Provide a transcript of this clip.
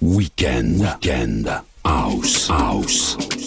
Weekend. Weekend. House. House.